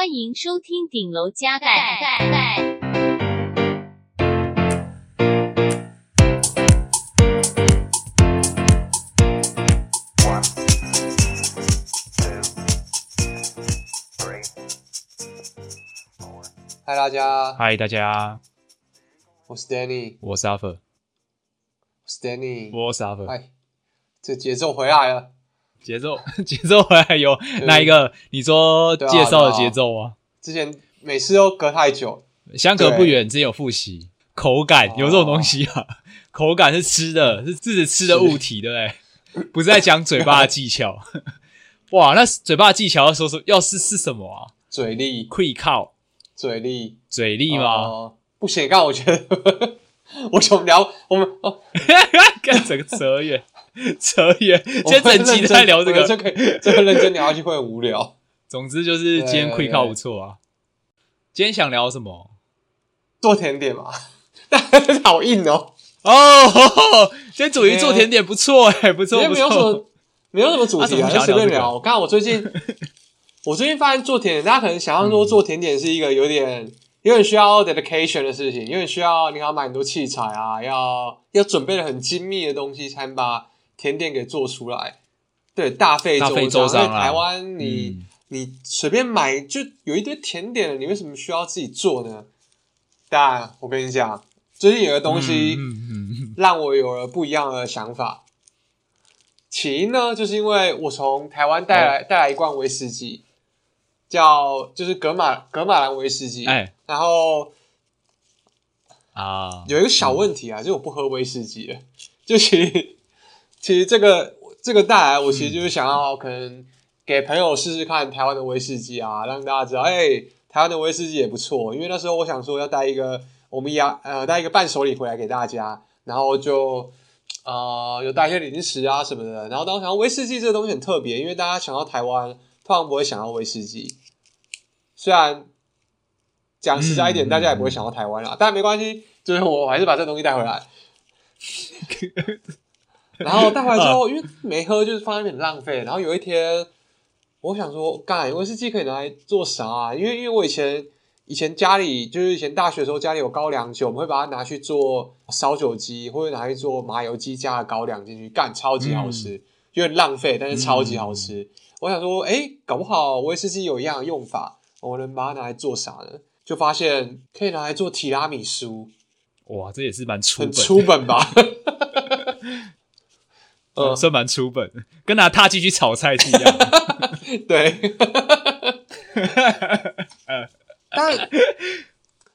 欢迎收听顶楼加盖。嗨，大家！嗨，大家！我是 Danny，我是阿佛。我是 Danny，我是阿佛。嗨，这节奏回来了。节奏，节奏回来有哪一个？你说介绍的节奏啊？之前每次都隔太久，相隔不远，之前有复习。口感有这种东西啊？口感是吃的，是自己吃的物体，对不对？不是在讲嘴巴的技巧。哇，那嘴巴的技巧要说说，要是是什么啊？嘴力，会靠嘴力，嘴力吗？不行，刚我觉得，我想聊我们哦，干整个扯远。扯远，今天整集在聊这个，这可以，这个认真聊下去会很无聊。总之就是今天 quick 靠不错啊。今天想聊什么？做甜点嘛，好硬哦。哦，今天主题做甜点不错哎，不错不错。没有什么，没有什么主题啊，就随便聊。刚刚我最近，我最近发现做甜点，大家可能想象说做甜点是一个有点。有点需要 dedication 的事情，有点需要你要买很多器材啊，要要准备的很精密的东西，才能把甜点给做出来。对，大费周章。因为台湾你、嗯、你随便买就有一堆甜点了，你为什么需要自己做呢？但我跟你讲，最近有个东西让我有了不一样的想法。起因呢，就是因为我从台湾带来带来一罐威士忌。叫就是格马格马兰威士忌，然后啊，有一个小问题啊，嗯、就是我不喝威士忌了。就其实其实这个这个带来，我其实就是想要可能给朋友试试看台湾的威士忌啊，让大家知道，哎、欸，台湾的威士忌也不错。因为那时候我想说要带一个我们亚呃带一个伴手礼回来给大家，然后就呃有带一些零食啊什么的。然后当时想威士忌这个东西很特别，因为大家想到台湾，通常不会想到威士忌。虽然讲实在一点，大家也不会想到台湾啦，嗯、但没关系，就是我还是把这东西带回来。然后带回来之后，因为没喝，就是放在那边很浪费。然后有一天，我想说，干威士忌可以拿来做啥啊？因为因为我以前以前家里就是以前大学的时候家里有高粱酒，我们会把它拿去做烧酒鸡，或者拿去做麻油鸡，加了高粱进去，干超级好吃，嗯、有点浪费，但是超级好吃。嗯、我想说，哎、欸，搞不好威士忌有一样的用法。我能把它拿来做啥呢？就发现可以拿来做提拉米苏。哇，这也是蛮出本，很出本吧？呃，算蛮出本，跟拿踏进去炒菜是一样的。对。但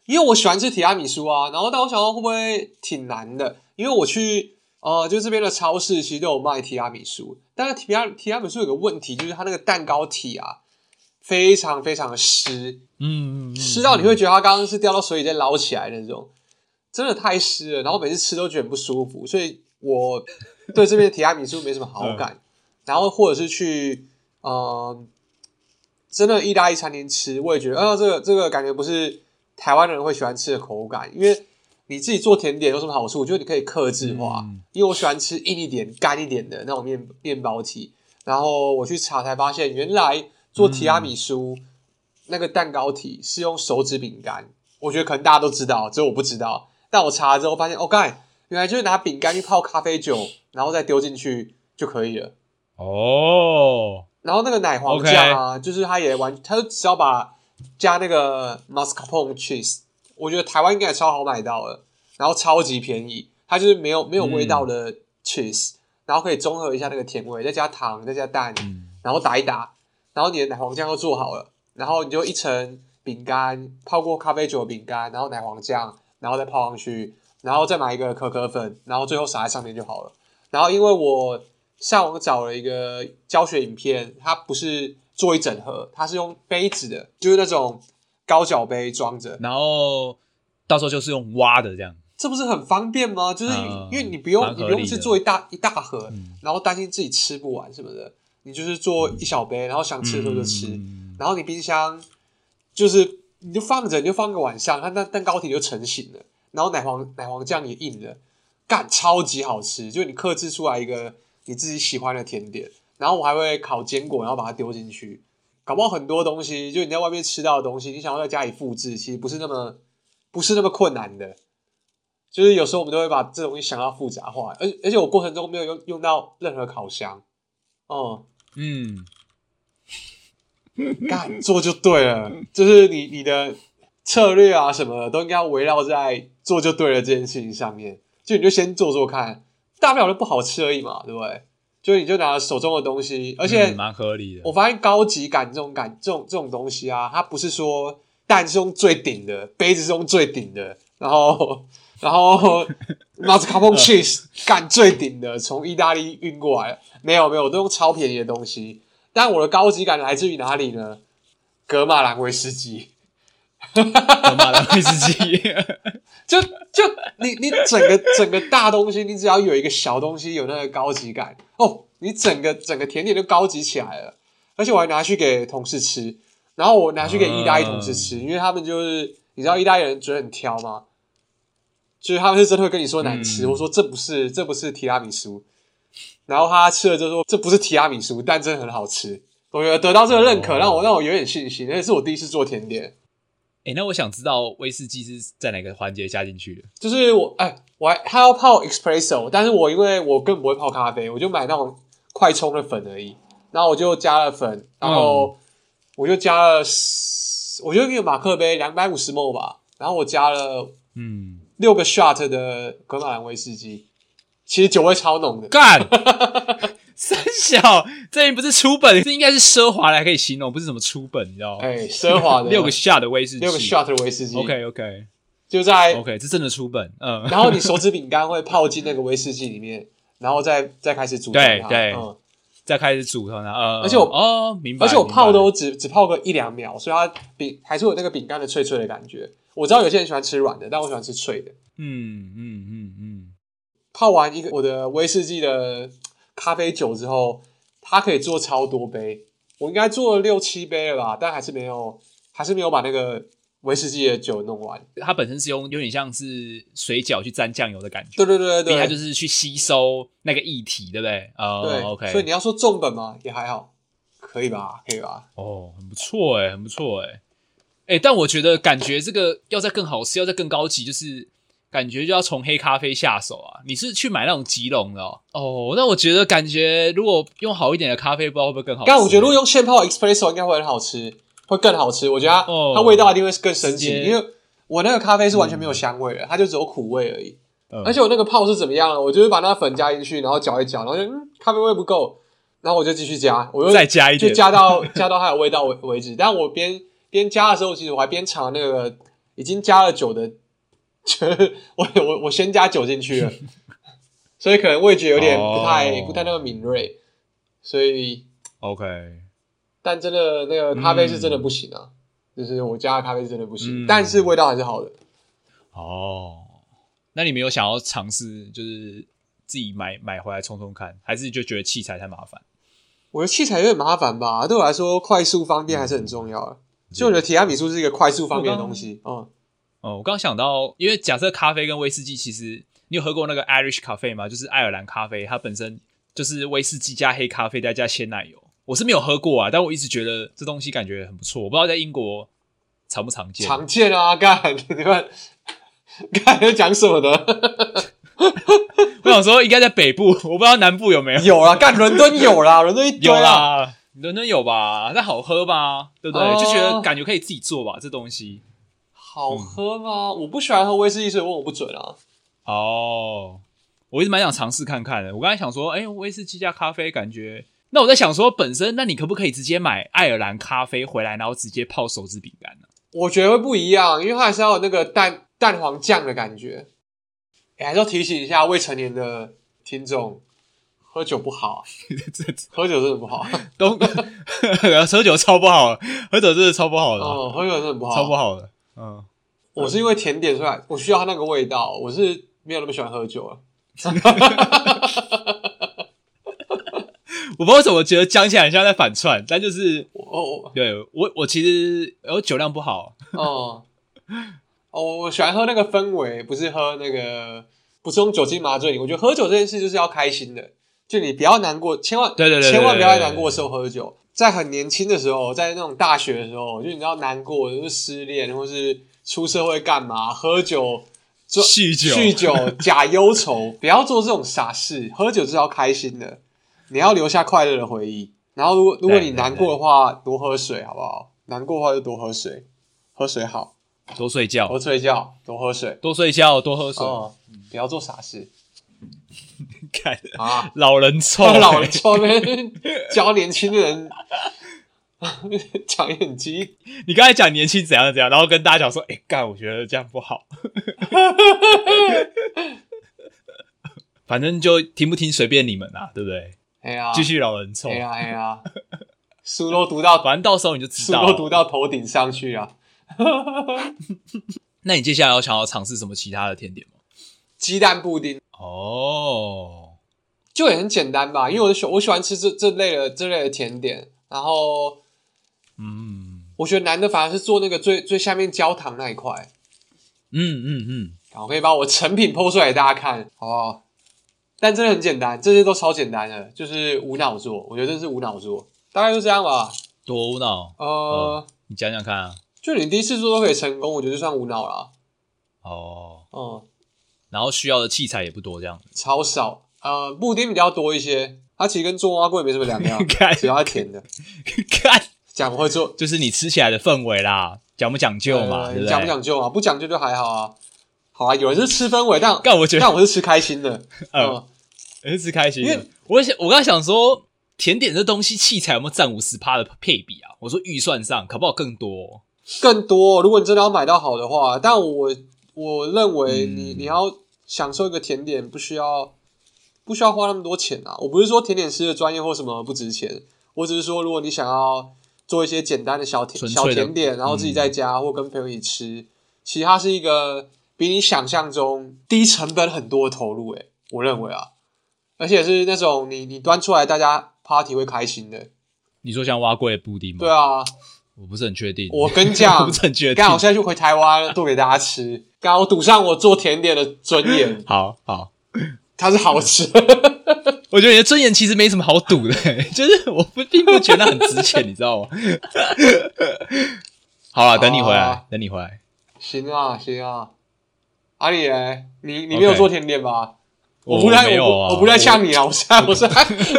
因为我喜欢吃提拉米苏啊，然后但我想到会不会挺难的？因为我去呃，就这边的超市其实都有卖提拉米苏，但是提拉提拉米苏有个问题，就是它那个蛋糕体啊。非常非常的湿，嗯，湿到你会觉得它刚刚是掉到水里再捞起来那种，真的太湿了。然后每次吃都觉得很不舒服，所以我 对这边的提拉米苏没什么好感。然后或者是去，呃，真的意大利餐厅吃，我也觉得，啊，这个这个感觉不是台湾人会喜欢吃的口感。因为你自己做甜点有什么好处？我觉得你可以克制化，因为我喜欢吃硬一点、干一点的那种面面包体。然后我去查才发现，原来。做提拉米苏，嗯、那个蛋糕体是用手指饼干，我觉得可能大家都知道，只有我不知道。但我查了之后发现，哦，干，原来就是拿饼干去泡咖啡酒，然后再丢进去就可以了。哦，然后那个奶黄酱啊就是它也完，它就只要把加那个 mascarpone cheese，我觉得台湾应该也超好买到了，然后超级便宜，它就是没有没有味道的 cheese，、嗯、然后可以中和一下那个甜味，再加糖，再加蛋，嗯、然后打一打。然后你的奶黄酱就做好了，然后你就一层饼干泡过咖啡酒的饼干，然后奶黄酱，然后再泡上去，然后再买一个可可粉，然后最后撒在上面就好了。然后因为我上网找了一个教学影片，它不是做一整盒，它是用杯子的，就是那种高脚杯装着，然后到时候就是用挖的这样，这不是很方便吗？就是因为你不用你不用去做一大一大盒，嗯、然后担心自己吃不完什么的。你就是做一小杯，然后想吃的时候就吃，嗯、然后你冰箱就是你就放着，你就放个晚上，它那蛋糕体就成型了，然后奶黄奶黄酱也硬了，干超级好吃，就你克制出来一个你自己喜欢的甜点，然后我还会烤坚果，然后把它丢进去，搞不好很多东西，就你在外面吃到的东西，你想要在家里复制，其实不是那么不是那么困难的。就是有时候我们都会把这东西想要复杂化，而而且我过程中没有用用到任何烤箱。哦，嗯，干做就对了，就是你你的策略啊什么的都应该要围绕在做就对了这件事情上面。就你就先做做看，大不了就不好吃而已嘛，对不对？就你就拿手中的东西，而且蛮合理的。我发现高级感这种感这种这种东西啊，它不是说蛋是用最顶的，杯子是用最顶的，然后。然后，mascarpone cheese 干最顶的，从意大利运过来，没有没有，我都用超便宜的东西。但我的高级感来自于哪里呢？格马兰威士忌，噶玛兰威士忌，就就你你整个整个大东西，你只要有一个小东西有那个高级感哦，你整个整个甜点就高级起来了。而且我还拿去给同事吃，然后我拿去给意大利同事吃，嗯、因为他们就是你知道意大利人嘴很挑吗？就是他们是真的会跟你说难吃，嗯、我说这不是这不是提拉米苏，然后他吃了就说这不是提拉米苏，但真的很好吃。我觉得得到这个认可，让我让我有点信心，那是我第一次做甜点。哎、欸，那我想知道威士忌是在哪个环节加进去的？就是我哎，我还他要泡 espresso，但是我因为我根本不会泡咖啡，我就买那种快冲的粉而已。然后我就加了粉，然后我就加了，我觉得一个马克杯两百五十 ml 吧，然后我加了嗯。六个 shot 的格马兰威士忌，其实酒味超浓的。干，三小，这不是初本，这应该是奢华来可以形容，不是什么初本，你知道吗？哎，奢华的六个 shot 的威士忌，六个 shot 的威士忌。OK OK，就在 OK，这真的初本。嗯，然后你手指饼干会泡进那个威士忌里面，然后再再开始煮它。对对，嗯，再开始煮它。呃，而且我哦，明白。而且我泡都只只泡个一两秒，所以它饼还是有那个饼干的脆脆的感觉。我知道有些人喜欢吃软的，但我喜欢吃脆的。嗯嗯嗯嗯，嗯嗯嗯泡完一个我的威士忌的咖啡酒之后，它可以做超多杯，我应该做了六七杯了吧，但还是没有，还是没有把那个威士忌的酒弄完。它本身是用有点像是水饺去沾酱油的感觉，对对对对对，它就是去吸收那个液体，对不对？啊、uh, 对，OK。所以你要说重本嘛，也还好，可以吧？可以吧？哦，很不错诶，很不错诶。哎、欸，但我觉得感觉这个要再更好吃，要再更高级，就是感觉就要从黑咖啡下手啊。你是去买那种吉隆的哦？哦，那我觉得感觉如果用好一点的咖啡，不知道会不会更好吃。但我觉得如果用现泡 espresso 应该会很好吃，会更好吃。我觉得它、哦、它味道一定会更神奇，因为我那个咖啡是完全没有香味的，嗯、它就只有苦味而已。嗯、而且我那个泡是怎么样呢？我就是把那个粉加进去，然后搅一搅，然后就嗯，咖啡味不够，然后我就继续加，我又再加一点，就加到 加到它有味道为为止。但我边边加的时候，其实我还边尝那个已经加了酒的，我我我先加酒进去了，所以可能味觉有点不太、oh. 不太那么敏锐，所以 OK。但真的那个咖啡是真的不行啊，嗯、就是我加的咖啡是真的不行，嗯、但是味道还是好的。哦，那你没有想要尝试，就是自己买买回来冲冲看，还是就觉得器材太麻烦？我觉得器材有点麻烦吧，对我来说快速方便还是很重要的。就我觉得提拉米苏是一个快速方便的东西。哦，哦，我刚想到，因为假设咖啡跟威士忌，其实你有喝过那个 Irish Coffee 吗？就是爱尔兰咖啡，它本身就是威士忌加黑咖啡再加鲜奶油。我是没有喝过啊，但我一直觉得这东西感觉很不错。我不知道在英国常不常见？常见啊，干 你们干 在讲什么的？我想说应该在北部，我不知道南部有没有。有啊，干伦敦有啦，伦敦有啦。伦敦有吧？那好喝吧？对不对？哦、就觉得感觉可以自己做吧，这东西好喝吗？嗯、我不喜欢喝威士忌，所以问我不准啊。哦，我一直蛮想尝试看看的。我刚才想说，哎、欸，威士忌加咖啡，感觉……那我在想说，本身那你可不可以直接买爱尔兰咖啡回来，然后直接泡手指饼干呢？我觉得会不一样，因为它还是要有那个蛋蛋黄酱的感觉。哎、欸，还是要提醒一下未成年的听众。喝酒不好，喝酒真的不好，都喝酒超不好，喝酒真的超不好的。哦，喝酒真的不好，超不好的。嗯，我是因为甜点出来，我需要它那个味道，我是没有那么喜欢喝酒了。我不知道为什么觉得讲起来很像在反串，但就是我，对我我其实我酒量不好。哦哦，我喜欢喝那个氛围，不是喝那个，不是用酒精麻醉你。我觉得喝酒这件事就是要开心的。就你不要难过，千万对对对，千万不要在难过的时候喝酒。在很年轻的时候，在那种大学的时候，就你知道难过，就是失恋，或是出社会干嘛，喝酒、酗酒、酗酒、假忧愁，不要做这种傻事。喝酒是要开心的，你要留下快乐的回忆。然后，如果如果你难过的话，多喝水，好不好？难过的话就多喝水，喝水好。多睡觉，多睡觉，多喝水，多睡觉，多喝水。哦，不要做傻事。看啊，老人臭，老人臭，教年轻人讲演技。你刚才讲年轻怎样怎样，然后跟大家讲说，哎，干，我觉得这样不好。反正就听不听随便你们啦，对不对？哎呀，继续老人臭。哎呀哎呀，书都读到，反正到时候你就知道，书都读到头顶上去啊。那你接下来要想要尝试什么其他的甜点吗？鸡蛋布丁哦，就也很简单吧，因为我喜我喜欢吃这这类的这类的甜点。然后，嗯，我觉得难的反而是做那个最最下面焦糖那一块。嗯嗯嗯，我可以把我成品 po 出来给大家看，好不好？但真的很简单，这些都超简单的，就是无脑做。我觉得这是无脑做，大概就这样吧。多无脑？呃、哦，你讲讲看啊。就你第一次做都可以成功，我觉得就算无脑了。哦，嗯，然后需要的器材也不多，这样超少。呃，布丁比较多一些，它其实跟做碗粿没什么两样，只要它甜的。看，讲不会做，就是你吃起来的氛围啦，讲不讲究嘛？对不对？讲不讲究啊？不讲究就还好啊。好啊，有人是吃氛围，但但我觉得，但我是吃开心的。嗯，我是吃开心的。我想，我刚才想说，甜点这东西器材有没有占五十趴的配比啊？我说预算上，可不好更多。更多，如果你真的要买到好的话，但我我认为你、嗯、你要享受一个甜点，不需要不需要花那么多钱啊！我不是说甜点师的专业或什么不值钱，我只是说，如果你想要做一些简单的小甜小甜点，然后自己在家、嗯、或跟朋友一起吃，其实它是一个比你想象中低成本很多的投入。诶，我认为啊，而且是那种你你端出来大家 party 会开心的。你说像碗粿布丁吗？对啊。我不是很确定。我跟你讲，我不是很确定。刚好现在就回台湾做给大家吃。刚好我赌上我做甜点的尊严。好 好，它是好吃。我觉得你的尊严其实没什么好赌的，就是我不并不觉得很值钱，你知道吗？好了，等你回来，啊、等你回来。行啊，行啊。阿里诶，你你没有做甜点吧.我不太，我我不太呛你啊！我是我是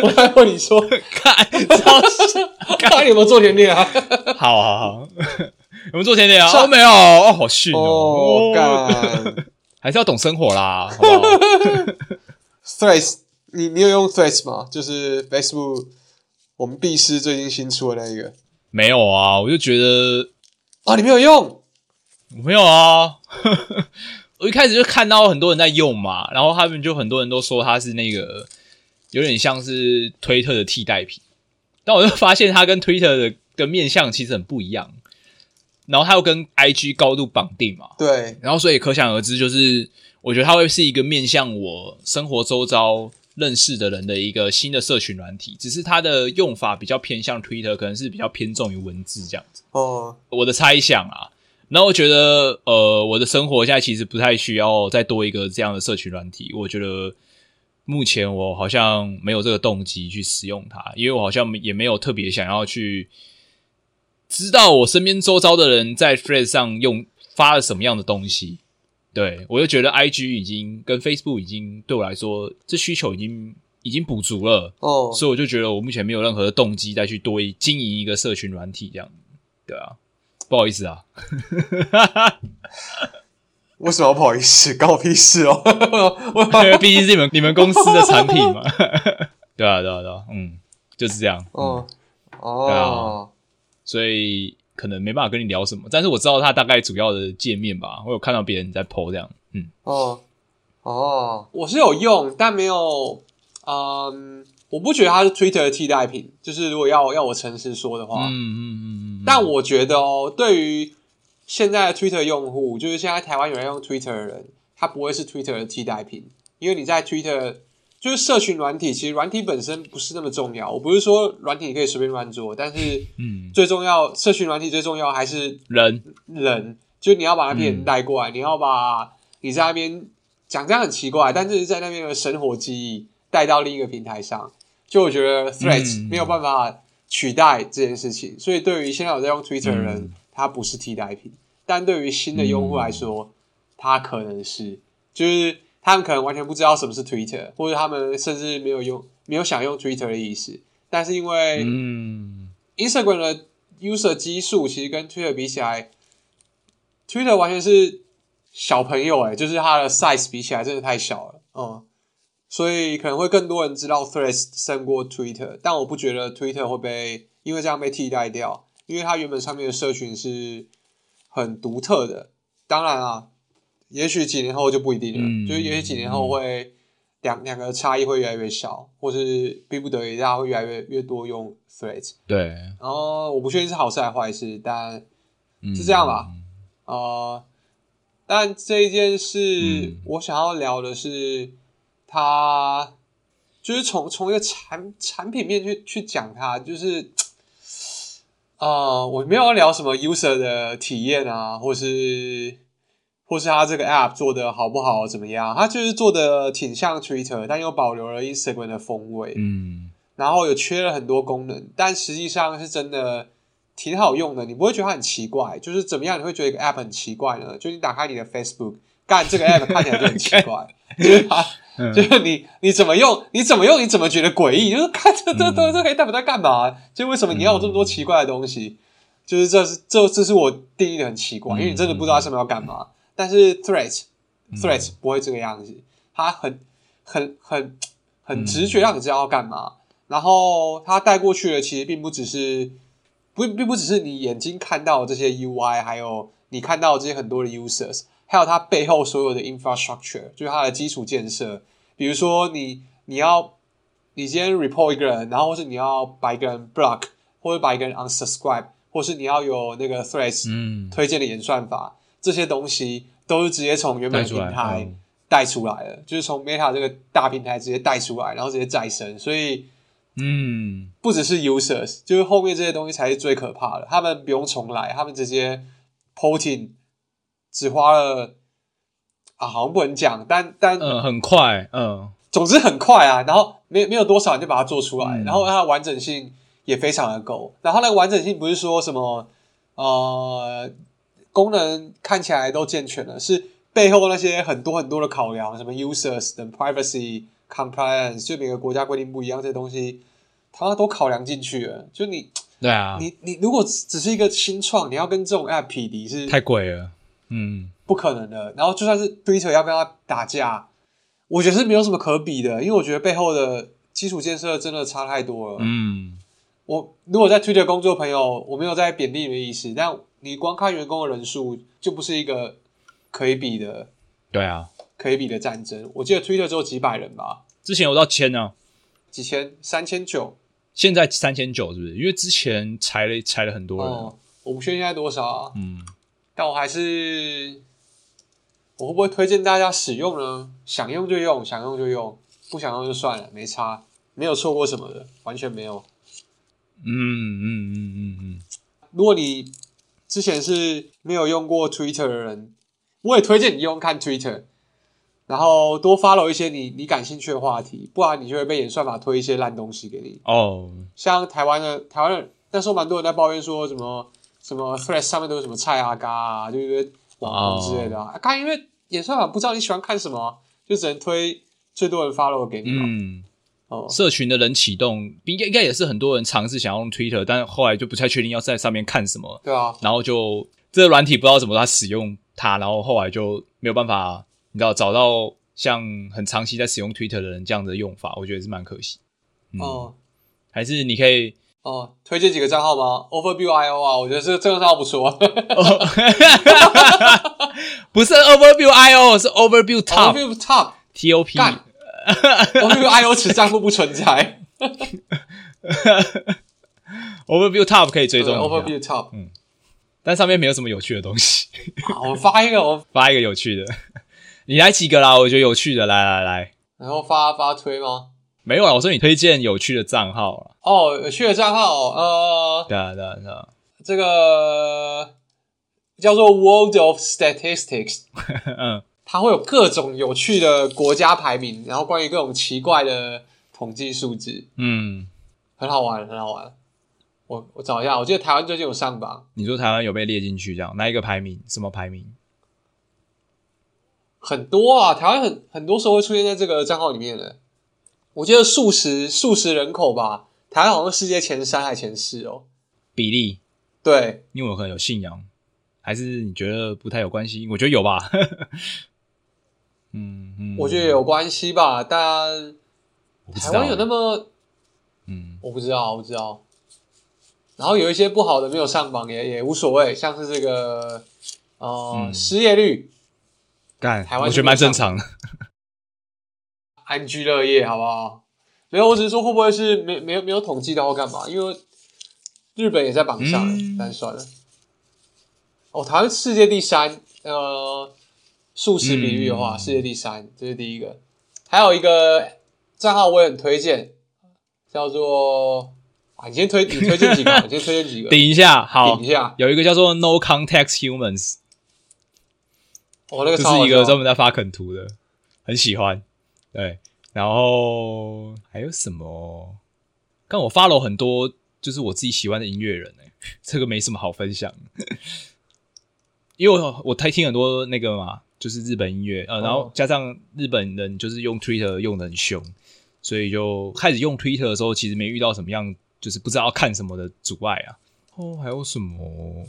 我在问你说，看，看你有没有做甜点啊？好好好，有没有做甜点啊？哦，没有哦，好逊哦，干，还是要懂生活啦，好不好？Threads，你你有用 Threads 吗？就是 Facebook，我们必师最近新出的那一个。没有啊，我就觉得啊，你没有用？没有啊。我一开始就看到很多人在用嘛，然后他们就很多人都说它是那个有点像是推特的替代品，但我就发现它跟推特的的面向其实很不一样，然后它又跟 IG 高度绑定嘛，对，然后所以可想而知，就是我觉得它会是一个面向我生活周遭认识的人的一个新的社群软体，只是它的用法比较偏向 Twitter，，可能是比较偏重于文字这样子。哦，我的猜想啊。然后我觉得，呃，我的生活现在其实不太需要再多一个这样的社群软体。我觉得目前我好像没有这个动机去使用它，因为我好像也没有特别想要去知道我身边周遭的人在 Threads 上用发了什么样的东西。对，我就觉得 IG 已经跟 Facebook 已经对我来说，这需求已经已经补足了。哦，所以我就觉得我目前没有任何的动机再去多经营一个社群软体这样。对啊。不好意思啊，为什么不好意思？关我屁事哦！因为毕竟是你们你们公司的产品嘛。对啊，对啊，对啊，嗯，就是这样。哦，哦，对啊，所以可能没办法跟你聊什么，但是我知道它大概主要的界面吧。我有看到别人在 po 这样。嗯，哦，哦，我是有用，但没有，嗯。我不觉得它是 Twitter 的替代品，就是如果要要我诚实说的话，嗯嗯嗯嗯。但我觉得哦，对于现在的 Twitter 用户，就是现在台湾有人用 Twitter 的人，他不会是 Twitter 的替代品，因为你在 Twitter 就是社群软体，其实软体本身不是那么重要。我不是说软体你可以随便乱做，但是嗯，最重要，社群软体最重要还是人人，就你要把那边人带过来，嗯、你要把你在那边讲这样很奇怪，但是在那边的生活记忆带到另一个平台上。就我觉得 Threads 没有办法取代这件事情。所以对于现在有在用 Twitter 的人，嗯、它不是替代品；但对于新的用户来说，它可能是，就是他们可能完全不知道什么是 Twitter，或者他们甚至没有用、没有想用 Twitter 的意思。但是因为嗯，Instagram 的 user 基数其实跟 Twitter 比起来，Twitter 完全是小朋友诶，就是它的 size 比起来真的太小了，嗯，所以可能会更多人知道 Threads 胜过 Twitter，但我不觉得 Twitter 会被因为这样被替代掉，因为它原本上面的社群是很独特的。当然啊，也许几年后就不一定了，嗯、就是也许几年后会。两两个差异会越来越小，或是逼不得已，大家会越来越越多用 Threads。对，然后我不确定是好事还是坏事，但是这样吧。嗯、呃，但这一件事，嗯、我想要聊的是，它就是从从一个产产品面去去讲它，就是呃，我没有要聊什么 user 的体验啊，或是。或是他这个 app 做的好不好，怎么样？他就是做的挺像 Twitter，但又保留了 Instagram 的风味。嗯，然后有缺了很多功能，但实际上是真的挺好用的。你不会觉得它很奇怪？就是怎么样？你会觉得一个 app 很奇怪呢？就你打开你的 Facebook，干这个 app 看起来就很奇怪，就是它，就是你你怎么用？你怎么用？你怎么觉得诡异？就是看这这这这可以代表在干嘛？就为什么你要有这么多奇怪的东西？就是这是这这是我定义的很奇怪，因为你真的不知道他上面要干嘛。但是 threats threats 不会这个样子，它很很很很直觉让你知道要干嘛，然后它带过去的其实并不只是不并不只是你眼睛看到的这些 UI，还有你看到的这些很多的 users，还有它背后所有的 infrastructure，就是它的基础建设。比如说你你要你今天 report 一个人，然后或是你要把一个人 block，或者把一个人 unsubscribe，或是你要有那个 threats 推荐的演算法。这些东西都是直接从原本平台带出来的，就是从 Meta 这个大平台直接带出来，然后直接再生。所以，嗯，不只是 users，就是后面这些东西才是最可怕的。他们不用重来，他们直接 porting 只花了啊，好像不能讲，但但嗯，很快，嗯，总之很快啊。然后没没有多少人就把它做出来，嗯、然后它的完整性也非常的够。然后那个完整性不是说什么呃。功能看起来都健全了，是背后那些很多很多的考量，什么 users 等 privacy compliance，就每个国家规定不一样，这些东西它都考量进去了。就你对啊，你你如果只是一个新创，你要跟这种 app 匹敌是太贵了，嗯，不可能的。然后就算是 Twitter 要跟他打架，我觉得是没有什么可比的，因为我觉得背后的基础建设真的差太多了。嗯，我如果在 Twitter 工作朋友，我没有在贬低你的意思，但。你光看员工的人数，就不是一个可以比的，对啊，可以比的战争。我记得 Twitter 只有几百人吧，之前有到千呢，几千，三千九，现在三千九是不是？因为之前裁了裁了很多人，哦，我不确定现在多少啊。嗯，但我还是，我会不会推荐大家使用呢？想用就用，想用就用，不想用就算了，没差，没有错过什么的，完全没有。嗯嗯嗯嗯嗯，嗯，如果你。之前是没有用过 Twitter 的人，我也推荐你用看 Twitter，然后多 follow 一些你你感兴趣的话题，不然你就会被演算法推一些烂东西给你。哦，像台湾的台湾人那时候蛮多人在抱怨说什么什么 Threads 上面都有什么菜啊嘎啊，就一堆网红之类的啊。看、哦啊，因为演算法不知道你喜欢看什么，就只能推最多人 follow 给你嘛。嗯。哦，社群的人启动，应该应该也是很多人尝试想要用 Twitter，但后来就不太确定要在上面看什么。对啊，然后就这个软体不知道怎么他使用它，然后后来就没有办法，你知道找到像很长期在使用 Twitter 的人这样的用法，我觉得是蛮可惜。嗯、哦，还是你可以哦，推荐几个账号吗？Overview IO 啊，我觉得这个这个账号不错。不是 Overview IO，是 Overview Top。Overview Top T O P。Overview IO 此账户不存在。Overview Top 可以追踪。Overview Top，嗯，但上面没有什么有趣的东西。好，我发一个，我 发一个有趣的。你来几个啦？我觉得有趣的，来来来。然后发发推吗？没有啊，我说你推荐有趣的账号哦，有趣的账号，呃，对啊对啊对啊，这个叫做 World of Statistics。嗯。它会有各种有趣的国家排名，然后关于各种奇怪的统计数字，嗯，很好玩，很好玩。我我找一下，我记得台湾最近有上榜。你说台湾有被列进去这样？哪一个排名？什么排名？很多啊，台湾很很多时候会出现在这个账号里面的。我记得数十数十人口吧，台湾好像世界前三还前四哦。比例？对，因为我可能有信仰，还是你觉得不太有关系？我觉得有吧。嗯嗯，我觉得有关系吧，但台湾有那么……嗯，我不知道，我不知道。然后有一些不好的没有上榜也也无所谓，像是这个呃、嗯、失业率，干台湾我觉得蛮正常的，安居乐业好不好？没有，我只是说会不会是没没有没有统计到或干嘛？因为日本也在榜上，嗯、但算了。哦，台湾世界第三，呃，素食比率的话，嗯、世界第三，这是第一个。还有一个账号我也很推荐，叫做。啊，你先推，你推荐几个？你先推荐几个？顶一下，好，顶一下。有一个叫做 No Context Humans，哦，那个就是一个专门在发梗图的，很喜欢。对，然后还有什么？刚我 follow 很多，就是我自己喜欢的音乐人诶、欸，这个没什么好分享，因为我我太听很多那个嘛，就是日本音乐，呃，然后加上日本人就是用 Twitter 用的很凶，所以就开始用 Twitter 的时候，其实没遇到什么样。就是不知道要看什么的阻碍啊！哦，还有什么？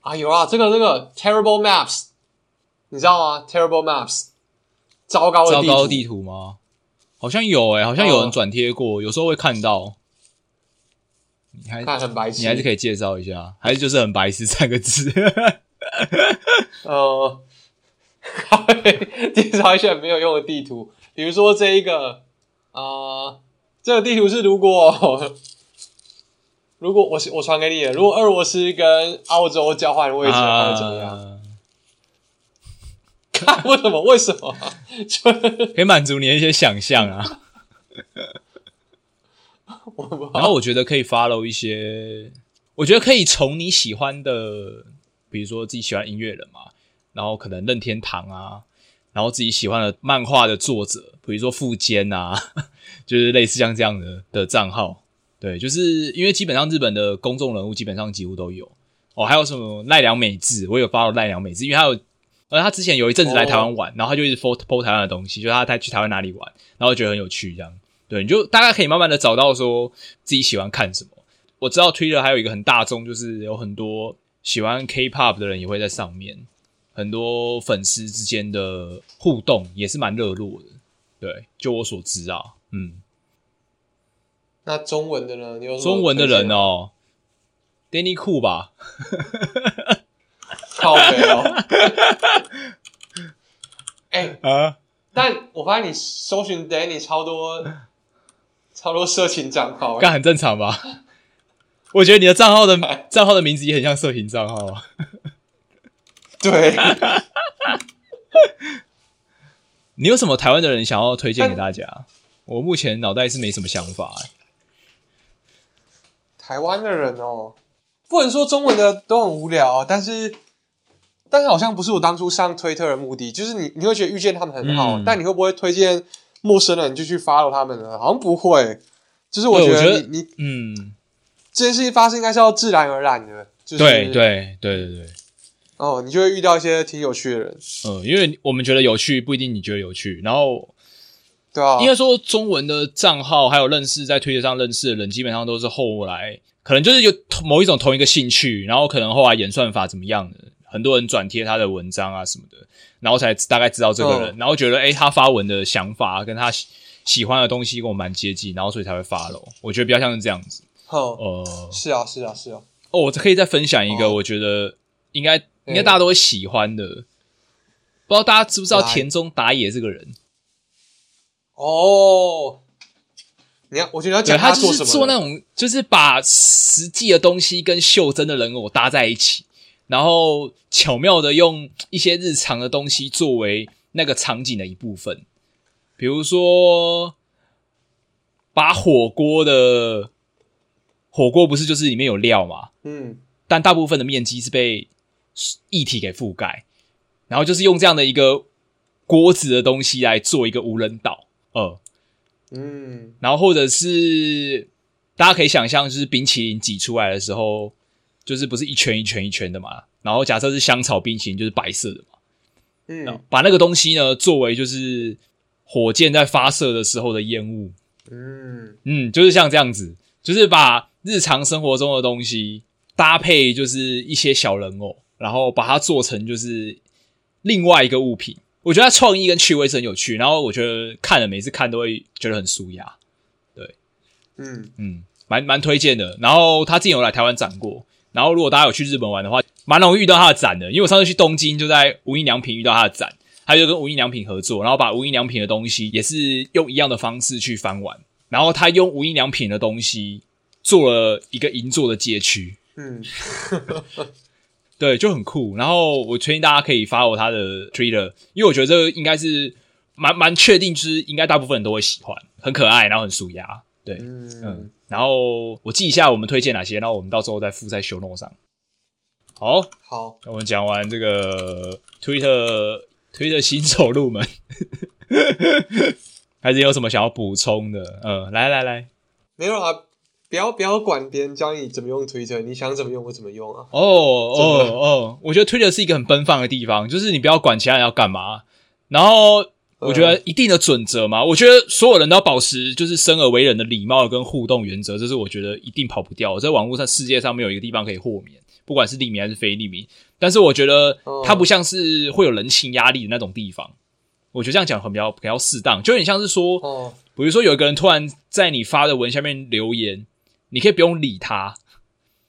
啊，有啊，这个这个 Terrible Maps，你知道吗？Terrible Maps，糟糕的糟糕的地图吗？好像有诶、欸，好像有人转贴过，哦、有时候会看到。你还看很白痴，你还是可以介绍一下，还是就是很白痴三个字？呃，介绍一下没有用的地图，比如说这一个，呃。这个地图是如果如果我我传给你的，如果俄罗斯跟澳洲交换位置会怎么样？看、啊、为什么？为什么？可以满足你的一些想象啊。然后我觉得可以 follow 一些，我觉得可以从你喜欢的，比如说自己喜欢音乐人嘛，然后可能任天堂啊。然后自己喜欢的漫画的作者，比如说富坚啊，就是类似像这样的的账号，对，就是因为基本上日本的公众人物基本上几乎都有哦，还有什么奈良美智，我有发到奈良美智，因为他有，而，他之前有一阵子来台湾玩，哦、然后他就一直 po po 台湾的东西，就是他他去台湾哪里玩，然后觉得很有趣，这样，对，你就大概可以慢慢的找到说自己喜欢看什么。我知道 Twitter 还有一个很大众，就是有很多喜欢 K-pop 的人也会在上面。很多粉丝之间的互动也是蛮热络的，对，就我所知啊，嗯。那中文的呢？你有中文的人哦，Danny 酷吧，靠北哦。哎啊！但我发现你搜寻 Danny 超多，超多色情账号，这很正常吧？我觉得你的账号的账号的名字也很像色情账号啊。对，你有什么台湾的人想要推荐给大家？我目前脑袋是没什么想法。台湾的人哦，不能说中文的都很无聊，但是，但是好像不是我当初上推特的目的，就是你你会觉得遇见他们很好，嗯、但你会不会推荐陌生人就去 follow 他们呢？好像不会，就是我觉得你觉得你嗯，这件事情发生应该是要自然而然的，就是对对对对对。哦，你就会遇到一些挺有趣的人，嗯，因为我们觉得有趣，不一定你觉得有趣。然后，对啊，应该说中文的账号还有认识在推特上认识的人，基本上都是后来可能就是有某一种同一个兴趣，然后可能后来演算法怎么样的，很多人转贴他的文章啊什么的，然后才大概知道这个人，嗯、然后觉得诶他发文的想法跟他喜喜欢的东西跟我蛮接近，然后所以才会 follow。我觉得比较像是这样子。哦，呃，是啊，是啊，是啊。哦，我可以再分享一个，我觉得应该。应该大家都会喜欢的，欸、不知道大家知不知道田中达野这个人？哦，你要，我觉得要讲他做什么？他就是做那种，就是把实际的东西跟袖珍的人偶搭在一起，然后巧妙的用一些日常的东西作为那个场景的一部分，比如说把火锅的火锅不是就是里面有料嘛？嗯，但大部分的面积是被液体给覆盖，然后就是用这样的一个锅子的东西来做一个无人岛，呃，嗯，然后或者是大家可以想象，就是冰淇淋挤出来的时候，就是不是一圈一圈一圈的嘛？然后假设是香草冰淇淋，就是白色的嘛。嗯，把那个东西呢，作为就是火箭在发射的时候的烟雾。嗯嗯，就是像这样子，就是把日常生活中的东西搭配，就是一些小人偶，然后把它做成就是另外一个物品。我觉得它创意跟趣味是很有趣，然后我觉得看了每次看都会觉得很舒压。对，嗯嗯，蛮蛮推荐的。然后他之前有来台湾展过，然后如果大家有去日本玩的话，蛮容易遇到他的展的。因为我上次去东京就在无印良品遇到他的展，他就跟无印良品合作，然后把无印良品的东西也是用一样的方式去翻玩，然后他用无印良品的东西做了一个银座的街区。嗯。对，就很酷。然后我推荐大家可以 follow 他的 Twitter，因为我觉得这个应该是蛮蛮确定，就是应该大部分人都会喜欢，很可爱，然后很舒压。对，嗯，嗯。然后我记一下我们推荐哪些，然后我们到时候再附在 show note 上。好，好，那我们讲完这个 Twitter Twitter 新手入门，还是有什么想要补充的？嗯，来来来，没有啊。不要不要管别人教你怎么用 Twitter，你想怎么用我怎么用啊！哦哦哦，我觉得 Twitter 是一个很奔放的地方，就是你不要管其他人要干嘛。然后我觉得一定的准则嘛，我觉得所有人都要保持就是生而为人的礼貌跟互动原则，这是我觉得一定跑不掉。在网络上世界上没有一个地方可以豁免，不管是匿名还是非匿名。但是我觉得它不像是会有人情压力的那种地方。我觉得这样讲很比较比较适当，就有点像是说，比如说有一个人突然在你发的文下面留言。你可以不用理他，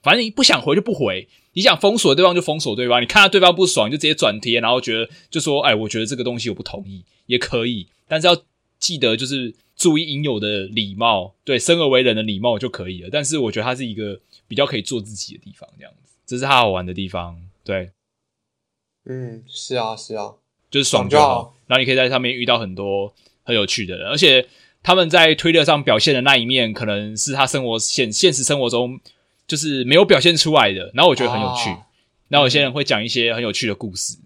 反正你不想回就不回。你想封锁对方就封锁对方。你看到对方不爽就直接转贴，然后觉得就说：“哎，我觉得这个东西我不同意，也可以。”但是要记得就是注意应有的礼貌，对，生而为人的礼貌就可以了。但是我觉得它是一个比较可以做自己的地方，这样子，这是他好玩的地方。对，嗯，是啊，是啊，就是爽就好。然后你可以在上面遇到很多很有趣的人，而且。他们在推特上表现的那一面，可能是他生活现现实生活中就是没有表现出来的。然后我觉得很有趣。啊、然后有些人会讲一些很有趣的故事，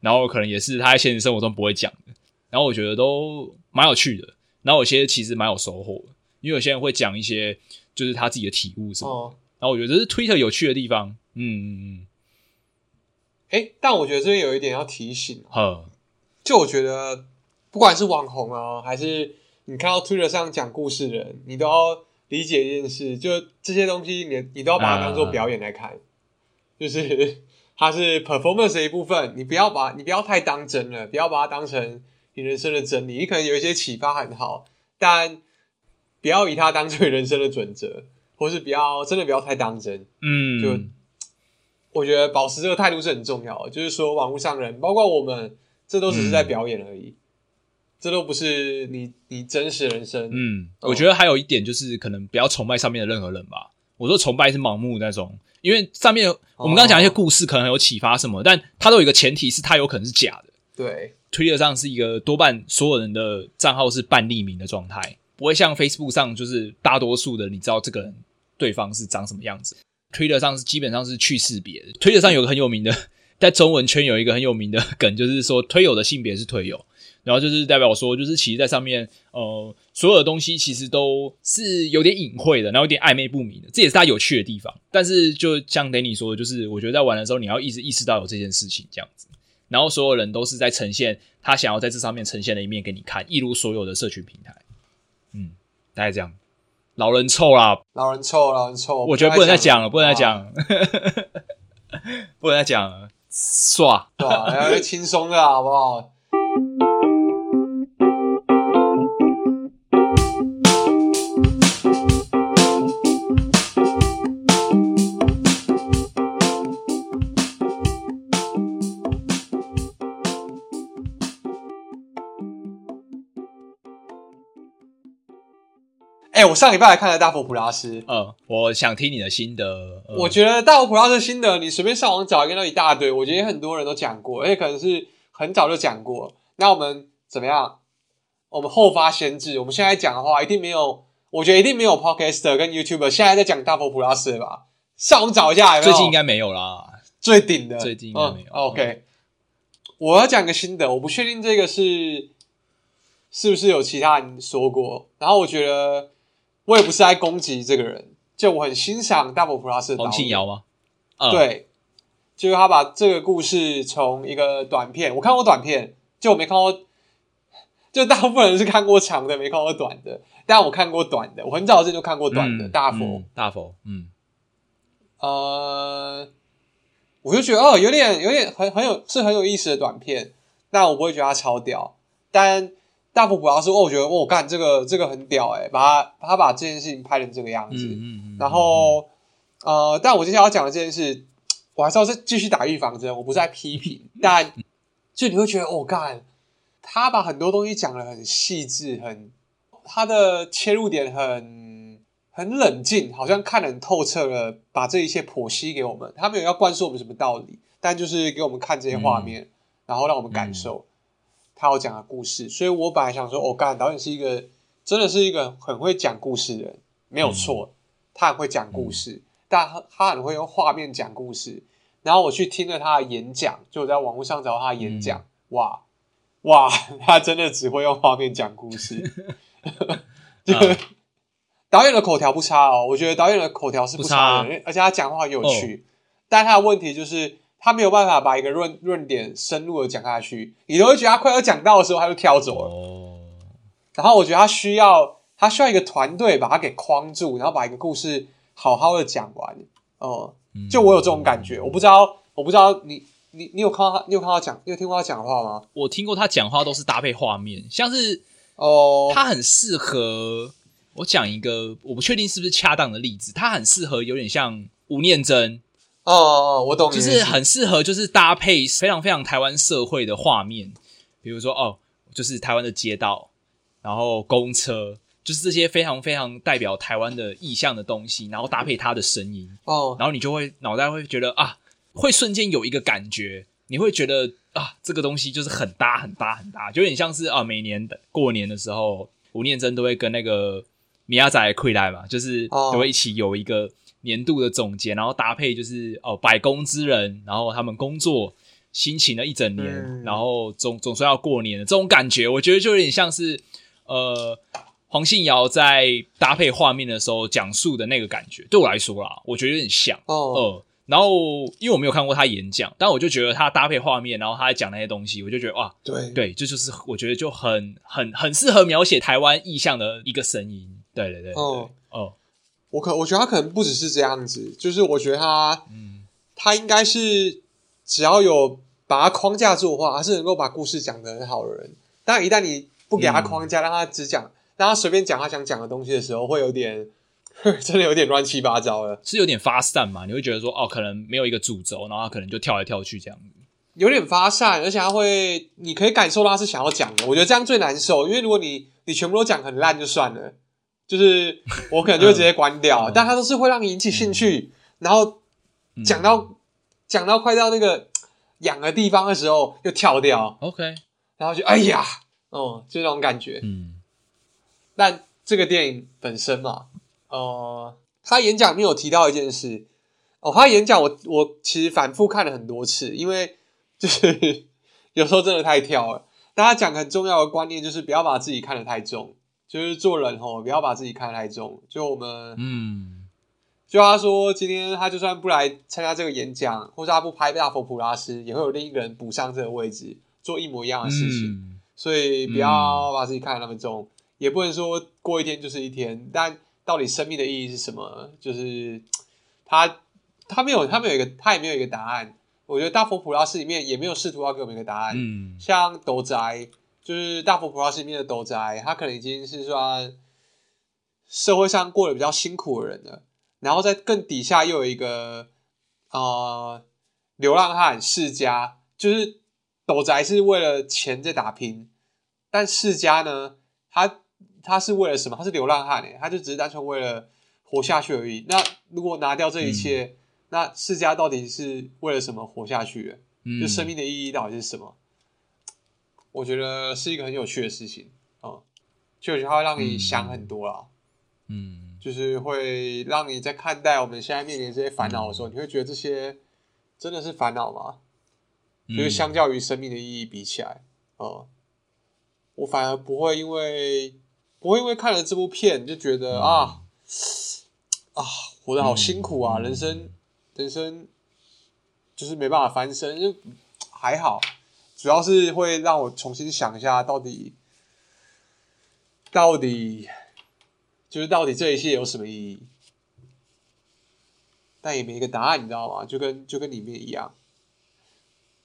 然后可能也是他在现实生活中不会讲的。然后我觉得都蛮有趣的。然后有些其实蛮有收获的，因为有些人会讲一些就是他自己的体悟什么。哦、然后我觉得这是推特有趣的地方。嗯嗯嗯。诶，但我觉得这边有一点要提醒。呵，就我觉得不管是网红啊，还是你看到 Twitter 上讲故事的人，你都要理解一件事，就这些东西你，你你都要把它当做表演来看，嗯、就是它是 performance 的一部分，你不要把你不要太当真了，不要把它当成你人生的真理。你可能有一些启发很好，但不要以它当做人生的准则，或是不要真的不要太当真。嗯，就我觉得保持这个态度是很重要的。就是说，网络上人，包括我们，这都只是在表演而已。嗯这都不是你你真实人生。嗯，我觉得还有一点就是，可能不要崇拜上面的任何人吧。我说崇拜是盲目那种，因为上面我们刚刚讲一些故事，可能有启发什么，但它都有一个前提是它有可能是假的。对，Twitter 上是一个多半所有人的账号是半匿名的状态，不会像 Facebook 上就是大多数的你知道这个人对方是长什么样子。Twitter 上是基本上是去识别的。Twitter 上有个很有名的，在中文圈有一个很有名的梗，就是说推友的性别是推友。然后就是代表说，就是其实，在上面，呃，所有的东西其实都是有点隐晦的，然后有点暧昧不明的，这也是它有趣的地方。但是，就像 Danny 说的，就是我觉得在玩的时候，你要一直意识到有这件事情这样子。然后，所有人都是在呈现他想要在这上面呈现的一面给你看，一如所有的社群平台。嗯，大概这样。老人臭啦，老人臭，老人臭。我觉得不能再讲了，不能再讲，不能再讲了，耍，对吧？要轻松的好不好？哎、欸，我上礼拜还看了大佛普拉斯。嗯，我想听你的心得。嗯、我觉得大佛普拉斯心得，你随便上网找一个都一大堆。我觉得很多人都讲过，而且可能是很早就讲过。那我们怎么样？我们后发先至。我们现在讲的话，一定没有，我觉得一定没有 Podcaster 跟 YouTuber 现在在讲大佛普拉斯吧？上网找一下有没有，最近应该没有啦。最顶的，最近应该没有。嗯、OK，我要讲个心得，我不确定这个是是不是有其他人说过。然后我觉得。我也不是在攻击这个人，就我很欣赏大佛普拉斯的导演。黄信尧吗？嗯、对，就是他把这个故事从一个短片，我看过短片，就我没看过，就大部分人是看过长的，没看过短的，但我看过短的，我很早之前就看过短的、嗯、大佛、嗯，大佛，嗯，呃，我就觉得哦，有点有点很很有是很有意思的短片，但我不会觉得它超屌，但大佛普拉斯哦，我觉得我，干这个这个很屌诶，把他他把这件事情拍成这个样子，嗯嗯嗯、然后。呃，但我接下来要讲的这件事，我还是要再继续打预防针。我不是在批评，但就你会觉得，哦，干，他把很多东西讲的很细致，很他的切入点很很冷静，好像看得很透彻了，把这一切剖析给我们。他没有要灌输我们什么道理，但就是给我们看这些画面，嗯、然后让我们感受他要讲的故事。所以我本来想说，哦，干，导演是一个真的是一个很会讲故事的人，没有错，嗯、他很会讲故事。嗯但他很会用画面讲故事，然后我去听了他的演讲，就我在网络上找他的演讲，嗯、哇哇，他真的只会用画面讲故事。这个 导演的口条不差哦，我觉得导演的口条是不差的，差而且他讲话很有趣。哦、但他的问题就是他没有办法把一个论论点深入的讲下去，你都会觉得他快要讲到的时候他就跳走了。哦、然后我觉得他需要他需要一个团队把他给框住，然后把一个故事。好好的讲完哦，就我有这种感觉，我不知道，我不知道你你你有看到他，你有看到他讲，你有听过他讲话吗？我听过他讲话都是搭配画面，像是哦，他很适合我讲一个，我不确定是不是恰当的例子，他很适合有点像吴念真哦哦，我懂，就是很适合就是搭配非常非常台湾社会的画面，比如说哦，就是台湾的街道，然后公车。就是这些非常非常代表台湾的意象的东西，然后搭配他的声音。哦，然后你就会脑袋会觉得啊，会瞬间有一个感觉，你会觉得啊，这个东西就是很搭很搭很搭，就有点像是啊，每年的过年的时候，吴念真都会跟那个米亚仔溃来嘛，就是都会一起有一个年度的总结，然后搭配就是哦百工之人，然后他们工作辛勤了一整年，嗯、然后总总算要过年的这种感觉，我觉得就有点像是呃。黄信尧在搭配画面的时候讲述的那个感觉，对我来说啦，我觉得有点像哦。Oh. 呃，然后因为我没有看过他演讲，但我就觉得他搭配画面，然后他在讲那些东西，我就觉得哇，对对，这就，就是我觉得就很很很适合描写台湾意象的一个声音。对对对，哦哦，我可我觉得他可能不只是这样子，就是我觉得他，嗯，他应该是只要有把他框架住的话，他是能够把故事讲得很好的人。但一旦你不给他框架，嗯、让他只讲。让他随便讲他想讲的东西的时候，会有点，真的有点乱七八糟了，是有点发散嘛？你会觉得说，哦，可能没有一个主轴，然后他可能就跳来跳去这样子，有点发散，而且他会，你可以感受到他是想要讲的。我觉得这样最难受，因为如果你你全部都讲很烂就算了，就是我可能就会直接关掉，嗯、但他都是会让你引起兴趣，嗯、然后讲到讲、嗯、到快到那个痒的地方的时候又跳掉，OK，然后就哎呀，哦，就那种感觉，嗯。但这个电影本身嘛，呃，他演讲没有提到一件事哦。他演讲我我其实反复看了很多次，因为就是 有时候真的太跳了。但他讲很重要的观念就是不要把自己看得太重，就是做人吼不要把自己看得太重。就我们嗯，就他说今天他就算不来参加这个演讲，或者他不拍大佛普拉斯，也会有另一个人补上这个位置，做一模一样的事情。嗯、所以不要把自己看得那么重。也不能说过一天就是一天，但到底生命的意义是什么？就是他他没有他没有一个他也没有一个答案。我觉得大佛普拉斯里面也没有试图要给我们一个答案。嗯，像斗宅，就是大佛普拉斯面的斗宅，他可能已经是说社会上过得比较辛苦的人了，然后在更底下又有一个呃流浪汉世家，就是斗宅是为了钱在打拼，但世家呢，他。他是为了什么？他是流浪汉诶，他就只是单纯为了活下去而已。那如果拿掉这一切，嗯、那世家到底是为了什么活下去就生命的意义到底是什么？我觉得是一个很有趣的事情啊，就它会让你想很多啦。嗯，就是会让你在看待我们现在面临这些烦恼的时候，嗯、你会觉得这些真的是烦恼吗？嗯、就是相较于生命的意义比起来，哦、嗯，我反而不会因为。不会因为看了这部片就觉得、嗯、啊啊活得好辛苦啊，嗯、人生人生就是没办法翻身，就还好，主要是会让我重新想一下到底到底就是到底这一切有什么意义。但也没一个答案，你知道吗？就跟就跟里面一样。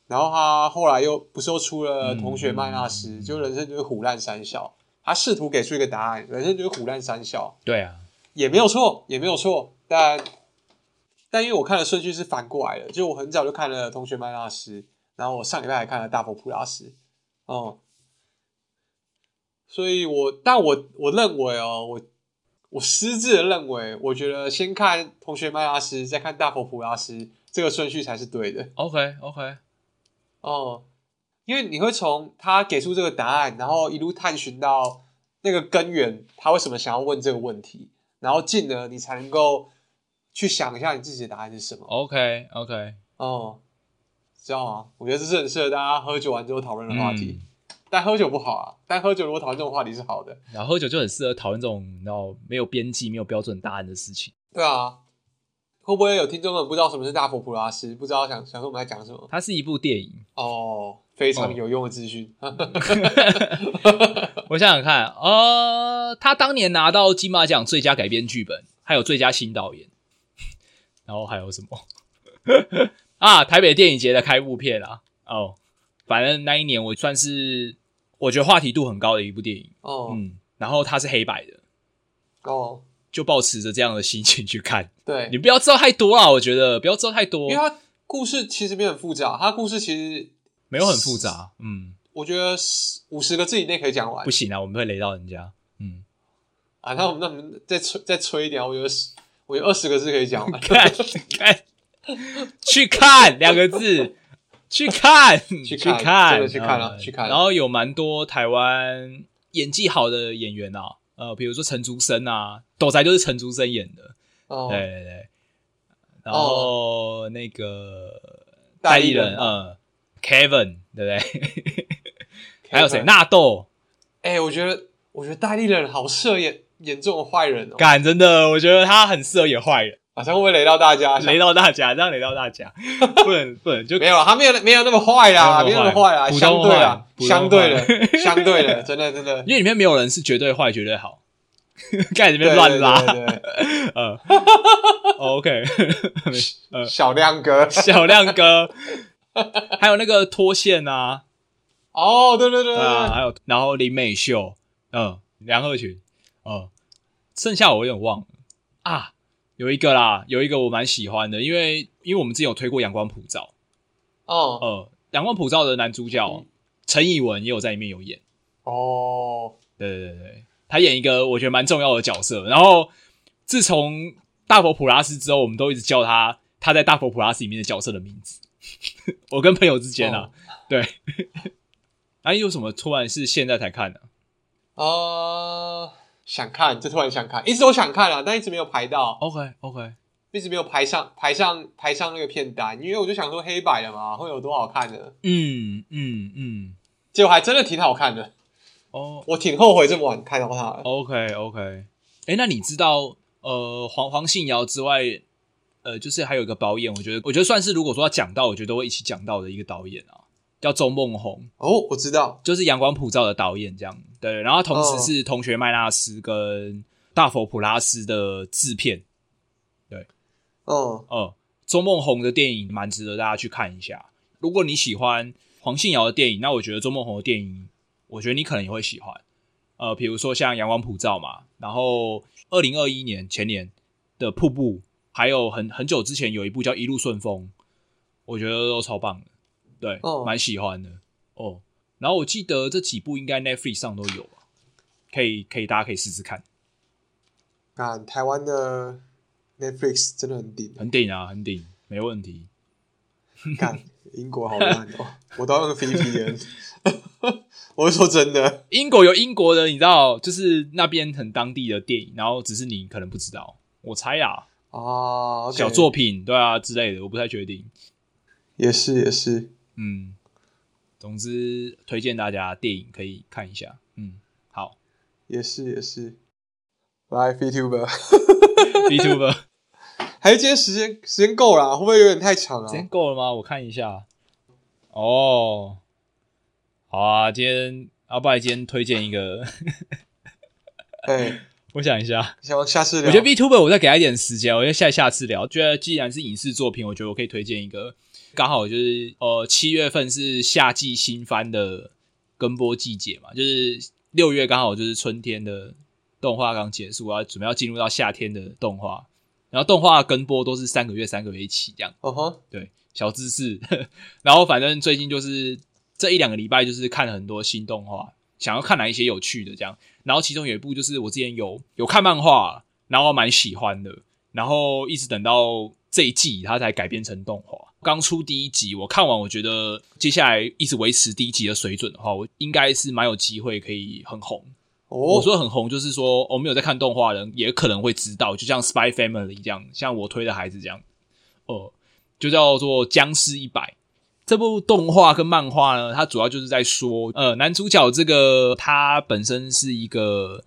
然后他后来又不是又出了同学麦纳斯，嗯、就人生就是虎烂三笑。他试图给出一个答案，人生就是虎烂三笑。对啊，也没有错，也没有错。但但因为我看的顺序是反过来的，就我很早就看了同学麦纳斯，然后我上礼拜还看了大佛普拉斯。哦、嗯，所以我但我我认为哦，我。我私自的认为，我觉得先看同学麦拉斯，再看大佛普拉斯，这个顺序才是对的。OK OK，哦，因为你会从他给出这个答案，然后一路探寻到那个根源，他为什么想要问这个问题，然后进而你才能够去想一下你自己的答案是什么。OK OK，哦，知道吗？我觉得这是很适合大家喝酒完之后讨论的话题。嗯但喝酒不好啊！但喝酒如果讨论这种话题是好的，然后喝酒就很适合讨论这种然后没有边际、没有标准答案的事情。对啊，会不会有听众们不知道什么是大佛普拉斯？不知道想想说我们在讲什么？它是一部电影哦，非常有用的资讯。哦、我想想看，呃，他当年拿到金马奖最佳改编剧本，还有最佳新导演，然后还有什么啊？台北电影节的开幕片啊！哦。反正那一年我算是我觉得话题度很高的一部电影哦，嗯，然后它是黑白的哦，就保持着这样的心情去看。对，你不要知道太多啊，我觉得不要知道太多，因为它故事其实没有很复杂，它故事其实没有很复杂，嗯，我觉得五十个字以内可以讲完。不行啊，我们会雷到人家，嗯，啊，那我们那我们再吹再吹一点，我觉得我有二十个字可以讲完，看看 去看两个字。去看，去看，真的去看了，去看。然后有蛮多台湾演技好的演员啊，呃，比如说陈竹生啊，斗宅就是陈竹生演的，哦，对对对。然后那个代理人，嗯，Kevin，对不对？还有谁？纳豆。哎，我觉得，我觉得代理人好适合演演这种坏人哦。干，真的，我觉得他很适合演坏人。马上会不会雷到大家？雷到大家，这样雷到大家，不能不能就没有了。他没有没有那么坏啦，没有那么坏啦，相对啊，相对的，相对的，真的真的，因为里面没有人是绝对坏，绝对好，盖里面乱拉，对，呃，OK，呃，小亮哥，小亮哥，还有那个脱线啊，哦，对对对，啊，还有然后林美秀，嗯，梁赫群，嗯，剩下我有点忘了。啊。有一个啦，有一个我蛮喜欢的，因为因为我们之前有推过《阳光普照》哦，呃，《阳光普照》的男主角陈以文也有在里面有演哦，对对对对，他演一个我觉得蛮重要的角色。然后自从《大佛普拉斯》之后，我们都一直叫他他在《大佛普拉斯》里面的角色的名字。我跟朋友之间啊，哦、对，哎、啊，有什么突然是现在才看的？呃。想看，就突然想看，一直都想看了，但一直没有排到。OK OK，一直没有排上排上排上那个片单，因为我就想说黑白的嘛，会有多好看的。嗯嗯嗯，结果还真的挺好看的。哦，我挺后悔这么晚看到它的。OK OK，哎、欸，那你知道呃黄黄信尧之外，呃，就是还有一个导演，我觉得我觉得算是如果说要讲到，我觉得都会一起讲到的一个导演啊。叫周梦红哦，我知道，就是《阳光普照》的导演这样，对，然后同时是同学麦纳斯跟大佛普拉斯的制片，对，哦，哦，周梦红的电影蛮值得大家去看一下。如果你喜欢黄信尧的电影，那我觉得周梦红的电影，我觉得你可能也会喜欢。呃，比如说像《阳光普照》嘛，然后二零二一年前年的《瀑布》，还有很很久之前有一部叫《一路顺风》，我觉得都超棒的。对，蛮、oh. 喜欢的哦。然后我记得这几部应该 Netflix 上都有吧，可以可以，大家可以试试看。啊，台湾的 Netflix 真的很顶，很顶啊，很顶，没问题。看，英国好烂哦，我都要用 VPN。我是说真的，英国有英国的，你知道，就是那边很当地的电影，然后只是你可能不知道，我猜啊。啊，小作品，对啊之类的，我不太确定。也是也是。嗯，总之推荐大家电影可以看一下。嗯，好，也是也是。来，VTuber。VTuber。还是今天时间时间够了，会不会有点太长啊？时间够了吗？我看一下。哦，好啊，今天阿拜今天推荐一个。哎，我想一下，想下次聊。我觉得 VTuber 我再给他一点时间，我觉得下下次聊。觉得既然是影视作品，我觉得我可以推荐一个，刚好就是呃七月份是夏季新番的跟播季节嘛，就是六月刚好就是春天的动画刚结束啊，准备要进入到夏天的动画。然后动画跟播都是三个月，三个月一起这样。哦吼，对，小知识。然后反正最近就是这一两个礼拜，就是看了很多新动画，想要看哪一些有趣的这样。然后其中有一部就是我之前有有看漫画，然后蛮喜欢的。然后一直等到这一季，它才改编成动画。刚出第一集，我看完，我觉得接下来一直维持第一集的水准的话，我应该是蛮有机会可以很红。我说很红，就是说我没有在看动画的人也可能会知道，就像《Spy Family》这样，像我推的孩子这样，哦，就叫做《僵尸一百》这部动画跟漫画呢，它主要就是在说，呃，男主角这个他本身是一个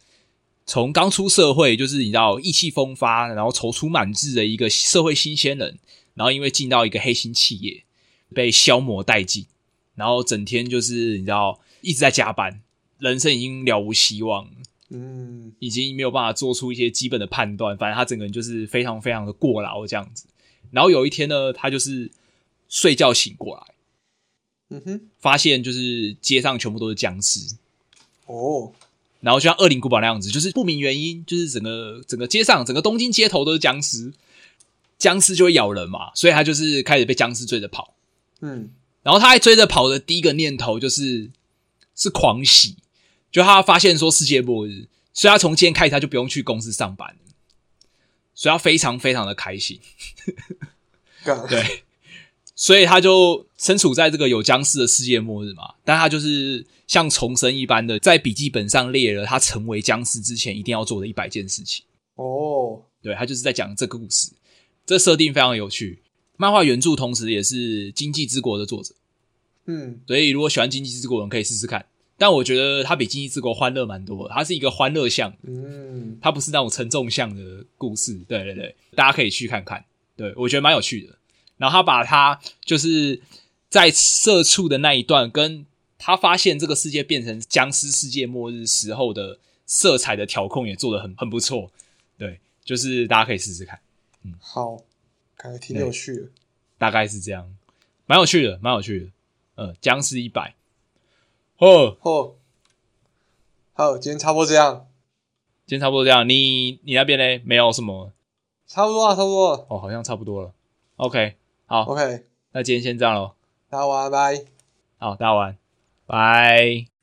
从刚出社会，就是你知道意气风发，然后踌躇满志的一个社会新鲜人，然后因为进到一个黑心企业，被消磨殆尽，然后整天就是你知道一直在加班。人生已经了无希望，嗯，已经没有办法做出一些基本的判断。反正他整个人就是非常非常的过劳这样子。然后有一天呢，他就是睡觉醒过来，嗯哼，发现就是街上全部都是僵尸哦。然后就像《恶灵古堡》那样子，就是不明原因，就是整个整个街上整个东京街头都是僵尸，僵尸就会咬人嘛，所以他就是开始被僵尸追着跑，嗯，然后他还追着跑的第一个念头就是是狂喜。就他发现说世界末日，所以他从今天开始他就不用去公司上班了，所以他非常非常的开心。对，所以他就身处在这个有僵尸的世界末日嘛，但他就是像重生一般的，在笔记本上列了他成为僵尸之前一定要做的一百件事情。哦，对，他就是在讲这个故事，这设定非常有趣。漫画原著同时也是《经济之国》的作者，嗯，所以如果喜欢《经济之国》的人可以试试看。但我觉得它比《经济之国》欢乐蛮多，它是一个欢乐向，嗯，它不是那种沉重向的故事，对对对，大家可以去看看，对，我觉得蛮有趣的。然后他把他就是在社畜的那一段，跟他发现这个世界变成僵尸世界末日时候的色彩的调控也做得很很不错，对，就是大家可以试试看，嗯，好，感觉挺有趣的，大概是这样，蛮有趣的，蛮有趣的，嗯，僵尸一百。哦哦，好，今天差不多这样。今天差不多这样，你你那边呢？没有什么？差不多啊，差不多。哦，好像差不多了。OK，好，OK，那今天先这样喽。大家晚安，拜。好，大家晚安，拜。